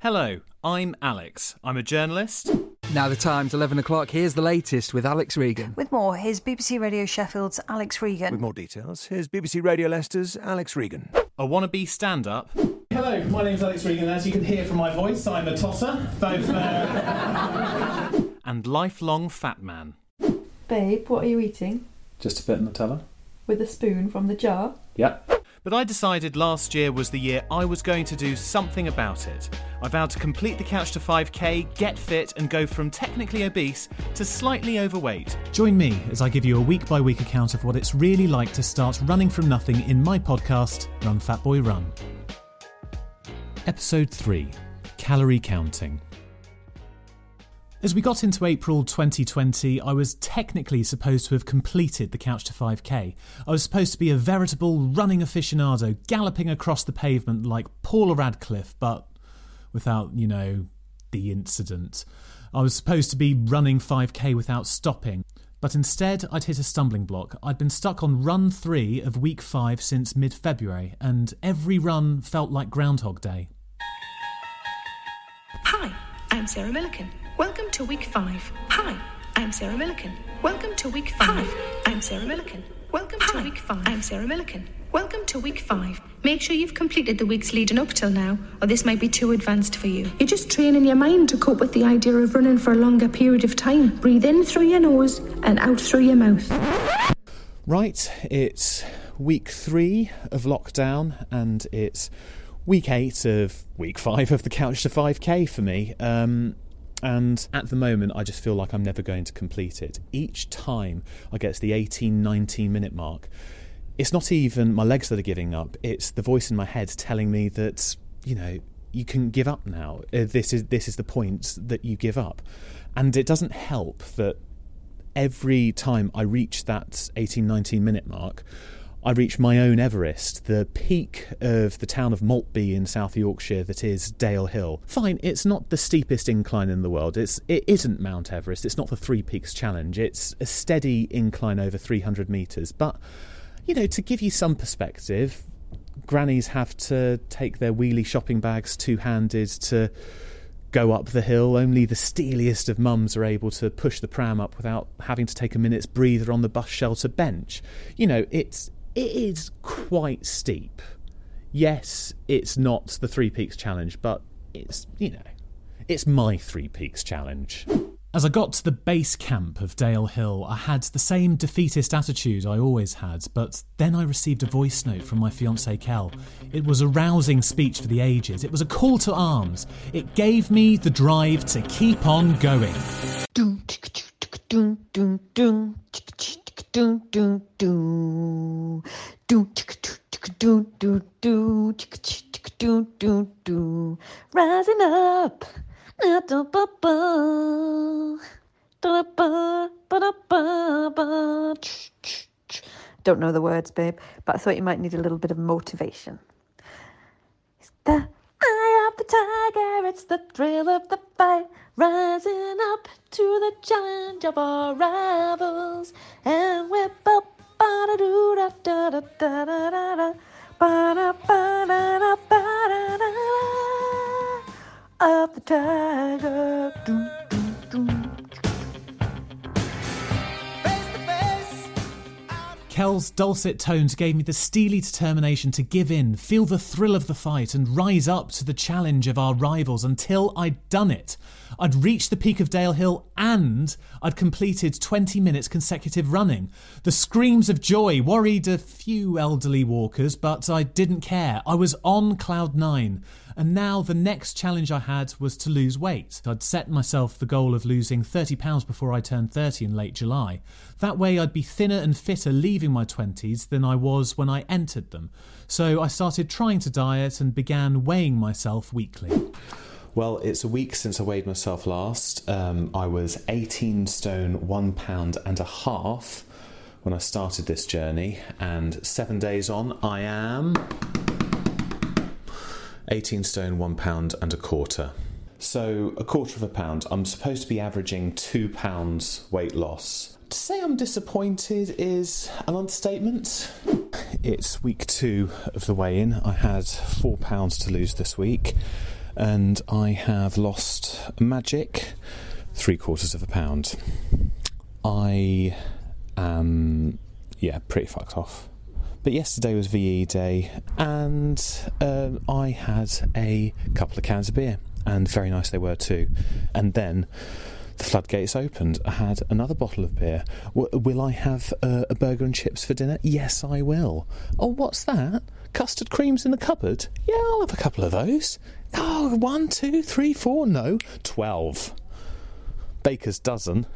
Hello, I'm Alex. I'm a journalist. Now the time's 11 o'clock. Here's the latest with Alex Regan. With more, here's BBC Radio Sheffield's Alex Regan. With more details, here's BBC Radio Leicester's Alex Regan. A wannabe stand up. Hello, my name's Alex Regan. As you can hear from my voice, I'm a tosser. Both. Uh... and lifelong fat man. Babe, what are you eating? Just a bit of Nutella. With a spoon from the jar? Yep. But I decided last year was the year I was going to do something about it. I vowed to complete the Couch to 5K, get fit, and go from technically obese to slightly overweight. Join me as I give you a week by week account of what it's really like to start running from nothing in my podcast, Run Fat Boy Run. Episode 3 Calorie Counting. As we got into April 2020, I was technically supposed to have completed the Couch to 5K. I was supposed to be a veritable running aficionado, galloping across the pavement like Paula Radcliffe, but without, you know, the incident. I was supposed to be running 5K without stopping. But instead, I'd hit a stumbling block. I'd been stuck on run three of week five since mid February, and every run felt like Groundhog Day. Hi, I'm Sarah Millican. Welcome to week five. Hi, I'm Sarah Millican. Welcome to week five. Hi, I'm Sarah Millican. Welcome Hi, to week five. I'm Sarah Millican. Welcome to week five. Make sure you've completed the weeks leading up till now, or this might be too advanced for you. You're just training your mind to cope with the idea of running for a longer period of time. Breathe in through your nose and out through your mouth. Right, it's week three of lockdown, and it's week eight of week five of the Couch to 5K for me. Um, and at the moment, I just feel like I'm never going to complete it. Each time I get to the 18, 19 minute mark, it's not even my legs that are giving up, it's the voice in my head telling me that, you know, you can give up now. Uh, this is this is the point that you give up. And it doesn't help that every time I reach that 18, 19 minute mark, I reach my own Everest, the peak of the town of Maltby in South Yorkshire that is Dale Hill. Fine, it's not the steepest incline in the world. It's it isn't Mount Everest. It's not the Three Peaks Challenge. It's a steady incline over 300 meters. But you know, to give you some perspective, grannies have to take their wheelie shopping bags two-handed to go up the hill. Only the steeliest of mums are able to push the pram up without having to take a minute's breather on the bus shelter bench. You know, it's it is quite steep. Yes, it's not the Three Peaks Challenge, but it's, you know, it's my Three Peaks Challenge. As I got to the base camp of Dale Hill, I had the same defeatist attitude I always had, but then I received a voice note from my fiancée Kel. It was a rousing speech for the ages. It was a call to arms. It gave me the drive to keep on going do do do do do do do do do do rising up. Don't know the words babe but I thought you might need a little bit of motivation. It's the the tiger it's the thrill of the fight. Rising up to the challenge of our rivals, and we're ba ba da doo da da da da da da da. Ba da ba da da ba da da da. Of the tiger. Doo, Kel's dulcet tones gave me the steely determination to give in, feel the thrill of the fight, and rise up to the challenge of our rivals until I'd done it. I'd reached the peak of Dale Hill and I'd completed 20 minutes consecutive running. The screams of joy worried a few elderly walkers, but I didn't care. I was on cloud nine. And now the next challenge I had was to lose weight. I'd set myself the goal of losing 30 pounds before I turned 30 in late July. That way I'd be thinner and fitter leaving my 20s than I was when I entered them. So I started trying to diet and began weighing myself weekly. Well, it's a week since I weighed myself last. Um, I was 18 stone, one pound and a half when I started this journey, and seven days on, I am 18 stone, one pound and a quarter. So, a quarter of a pound. I'm supposed to be averaging two pounds weight loss. To say I'm disappointed is an understatement. It's week two of the weigh in. I had four pounds to lose this week. and I have lost magic three quarters of a pound. I am, yeah, pretty fucked off. But yesterday was VE day, and uh, I had a couple of cans of beer, and very nice they were too. And then the floodgates opened. I had another bottle of beer. W- will I have uh, a burger and chips for dinner? Yes, I will. Oh, what's that? Custard creams in the cupboard? Yeah, I'll have a couple of those. Oh, one, two, three, four, no, twelve. Baker's dozen.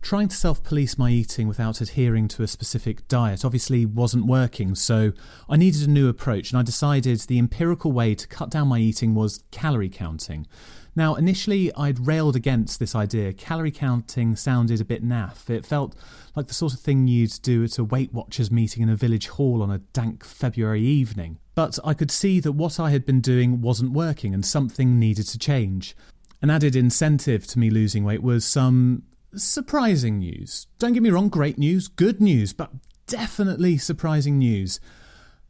Trying to self police my eating without adhering to a specific diet obviously wasn't working, so I needed a new approach, and I decided the empirical way to cut down my eating was calorie counting. Now, initially, I'd railed against this idea. Calorie counting sounded a bit naff. It felt like the sort of thing you'd do at a Weight Watchers meeting in a village hall on a dank February evening. But I could see that what I had been doing wasn't working and something needed to change. An added incentive to me losing weight was some surprising news. Don't get me wrong, great news, good news, but definitely surprising news.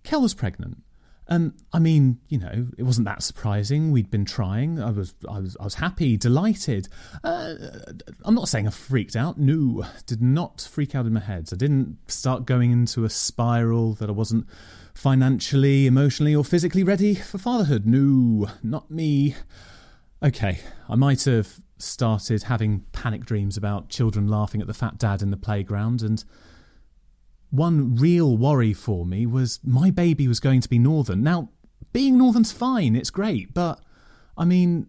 Kel was pregnant. And I mean, you know, it wasn't that surprising. We'd been trying. I was, I was, I was happy, delighted. Uh, I'm not saying I freaked out. No, did not freak out in my head. I didn't start going into a spiral that I wasn't financially, emotionally, or physically ready for fatherhood. No, not me. Okay, I might have started having panic dreams about children laughing at the fat dad in the playground, and one real worry for me was my baby was going to be Northern. Now, being Northern's fine, it's great, but I mean,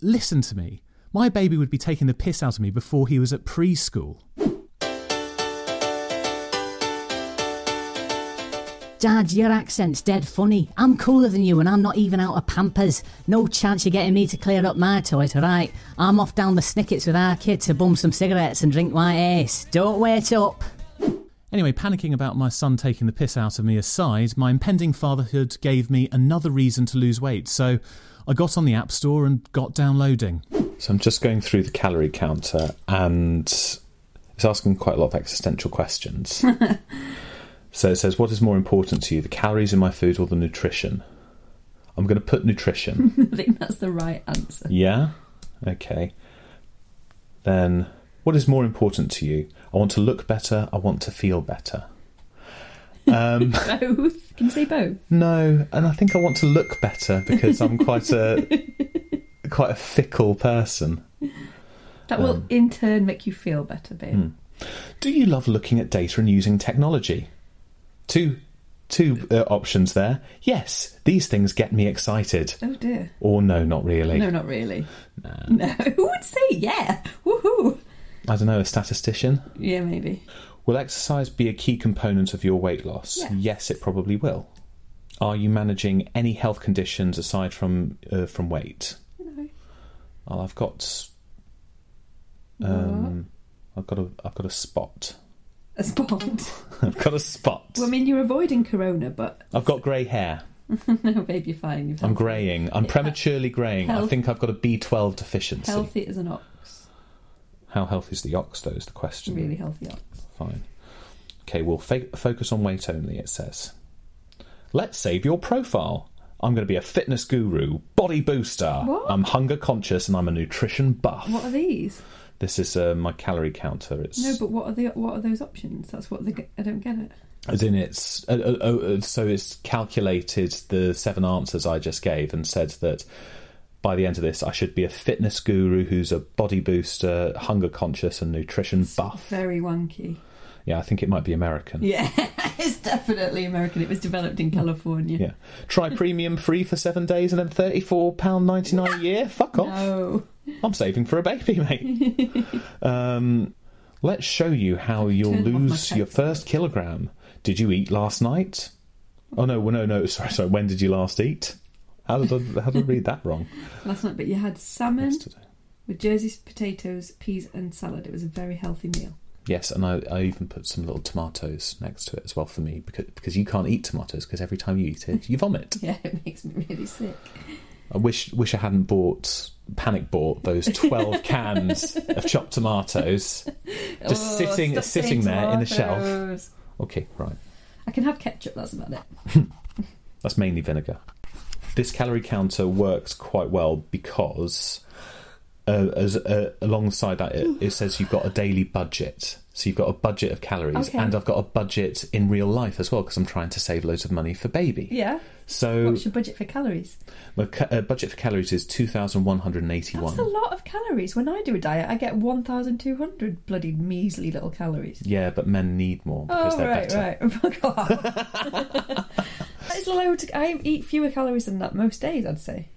listen to me. My baby would be taking the piss out of me before he was at preschool. Dad, your accent's dead funny. I'm cooler than you and I'm not even out of Pampers. No chance you're getting me to clear up my toys, alright? I'm off down the snickets with our kid to bum some cigarettes and drink white ace. Don't wait up. Anyway, panicking about my son taking the piss out of me aside, my impending fatherhood gave me another reason to lose weight, so I got on the App Store and got downloading. So I'm just going through the calorie counter and it's asking quite a lot of existential questions. so it says, What is more important to you, the calories in my food or the nutrition? I'm going to put nutrition. I think that's the right answer. yeah? Okay. Then, what is more important to you? I want to look better, I want to feel better. Um, both. Can you say both? no, and I think I want to look better because I'm quite a quite a fickle person. That will Um, in turn make you feel better, babe. Hmm. Do you love looking at data and using technology? Two, two uh, options there. Yes, these things get me excited. Oh dear. Or no, not really. No, not really. No. Who would say yeah? Woohoo! I don't know, a statistician? Yeah, maybe. Will exercise be a key component of your weight loss? Yes. Yes, it probably will. Are you managing any health conditions aside from uh, from weight? No. Well, I've got um, I've got a I've got a spot. A spot. I've got a spot. well, I mean, you're avoiding corona, but I've got grey hair. no, babe, you're fine. You've I'm greying. I'm prematurely greying. I Health- think I've got a B12 deficiency. Healthy as an ox. How healthy is the ox, though, is the question. Really healthy ox. Fine. Okay, we'll fa- focus on weight only, it says. Let's save your profile. I'm going to be a fitness guru, body booster. What? I'm hunger conscious and I'm a nutrition buff. What are these? This is uh, my calorie counter. It's No, but what are the what are those options? That's what the I don't get it. as in it's uh, uh, uh, uh, so it's calculated the seven answers I just gave and said that by the end of this I should be a fitness guru who's a body booster, hunger conscious, and nutrition buff. Very wonky. Yeah, I think it might be American. Yeah, it's definitely American. It was developed in California. Yeah. Try premium free for seven days and then £34.99 a year? Fuck off. No. I'm saving for a baby, mate. um, let's show you how you'll lose your first kilogram. Did you eat last night? Oh, no, well, no, no, sorry, sorry. When did you last eat? How did I, how did I read that wrong? Last night, but you had salmon Yesterday. with Jersey potatoes, peas, and salad. It was a very healthy meal. Yes, and I, I even put some little tomatoes next to it as well for me because, because you can't eat tomatoes because every time you eat it, you vomit. Yeah, it makes me really sick. I wish wish I hadn't bought panic bought those twelve cans of chopped tomatoes just Oh, sitting sitting there in the shelf. Okay, right. I can have ketchup. That's about it. That's mainly vinegar. this calorie counter works quite well because uh, as uh, alongside that it, it says you've got a daily budget. So you've got a budget of calories, Okay. and I've got a budget in real life as well because I'm trying to save loads of money for baby. Yeah. So What's your budget for calories? my ca- uh, budget for calories is two thousand one hundred and eighty-one. That's a lot of calories. When I do a diet, I get 1,200 bloody measly little calories. Yeah, but men need more because Oh, they're right, better. right. Fuck off. loads. I eat fewer calories than that most days, I'd say.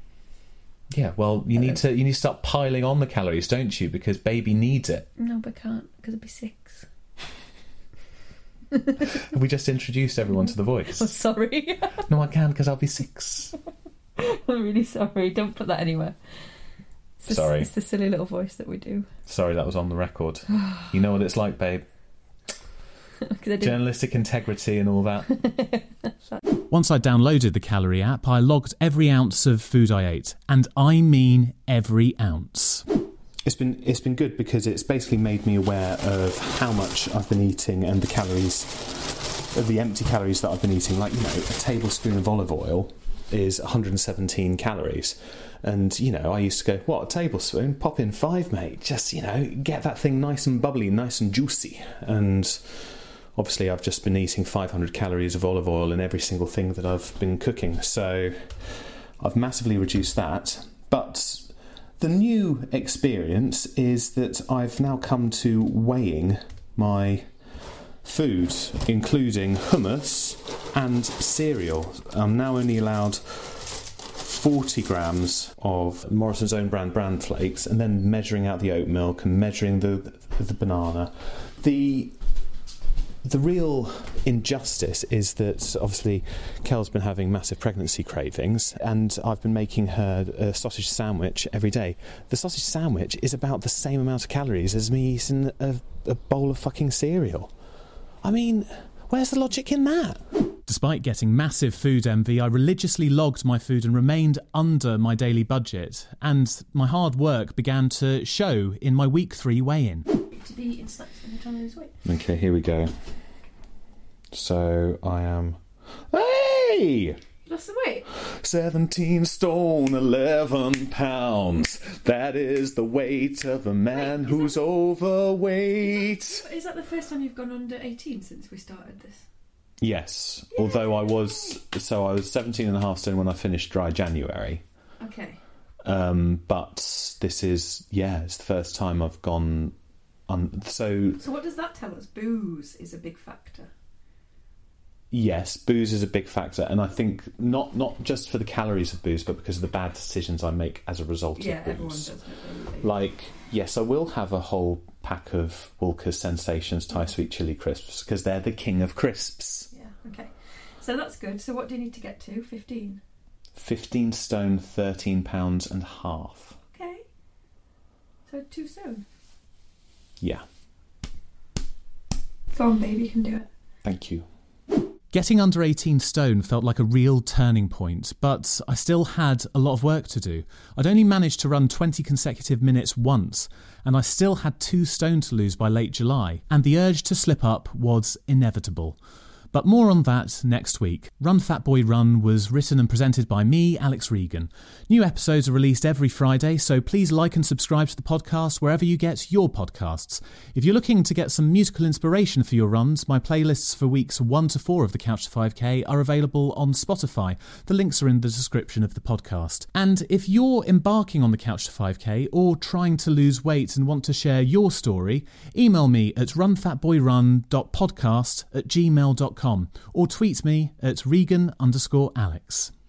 Yeah, well, you need to you need to start piling on the calories, don't you? Because baby needs it. No, but can't because it'd be six. Have we just introduced everyone to the Oh, voice? sorry. no, I can because I'll be six. I'm really sorry. Don't put that anywhere. It's the- Sorry. It's the silly little voice that we do. Sorry, that was on the record. you know what it's like, babe. I Journalistic integrity and all that. Once I downloaded the calorie app, I logged every ounce of food I ate, and I mean every ounce. It's been it's been good because it's basically made me aware of how much I've been eating and the calories, the empty calories that I've been eating. Like you know, a tablespoon of olive oil is 117 calories, and you know I used to go, what a tablespoon? Pop in five, mate. Just you know, get that thing nice and bubbly, nice and juicy, and. Obviously, I've just been eating 500 calories of olive oil in every single thing that I've been cooking, so I've massively reduced that. But the new experience is that I've now come to weighing my food, including hummus and cereal. I'm now only allowed 40 grams of Morrison's own brand bran flakes, and then measuring out the oat milk and measuring the the banana. The the real injustice is that obviously Kel's been having massive pregnancy cravings, and I've been making her a sausage sandwich every day. The sausage sandwich is about the same amount of calories as me eating a, a bowl of fucking cereal. I mean, where's the logic in that? Despite getting massive food envy, I religiously logged my food and remained under my daily budget, and my hard work began to show in my week three weigh in. To be eating snacks when you're trying to lose weight. Okay, here we go. So I am. Hey! Lost the weight? 17 stone 11 pounds. That is the weight of a man who's overweight. Is that the first time you've gone under 18 since we started this? Yes, although I was. So I was 17 and a half stone when I finished dry January. Okay. Um, but this is. Yeah, it's the first time I've gone. So, So what does that tell us? Booze is a big factor. yes, booze is a big factor. And I think not, not just for the calories of booze, but because of the bad decisions I make as a result Yeah, of booze. everyone does. don't? Like, yes, I will have a whole pack of Walker's Sensations Thai mm-hmm. Sweet Chili Crisps because they're the king of crisps. Yeah, okay. So that's good. So what do you need to get to? 15. 15 stone, 13 pounds and a half. Okay. So too soon. Yeah, Go on, baby, you can do it. thank you. Getting under 18 stone felt like a real turning point, but I still had a lot of work to do. I'd only managed to run 20 consecutive minutes once, and I still had two stone to lose by late July, and the urge to slip up was inevitable. But more on that next week. Run Fat Boy Run was written and presented by me, Alex Regan. New episodes are released every Friday, so please like and subscribe to the podcast wherever you get your podcasts. If you're looking to get some musical inspiration for your runs, my playlists for weeks 1 to 4 of the Couch to 5K are available on Spotify. The links are in the description of the podcast. And if you're embarking on the Couch to 5K or trying to lose weight and want to share your story, email me at runfatboyrun.podcast at gmail.com or tweet me at Regan underscore Alex.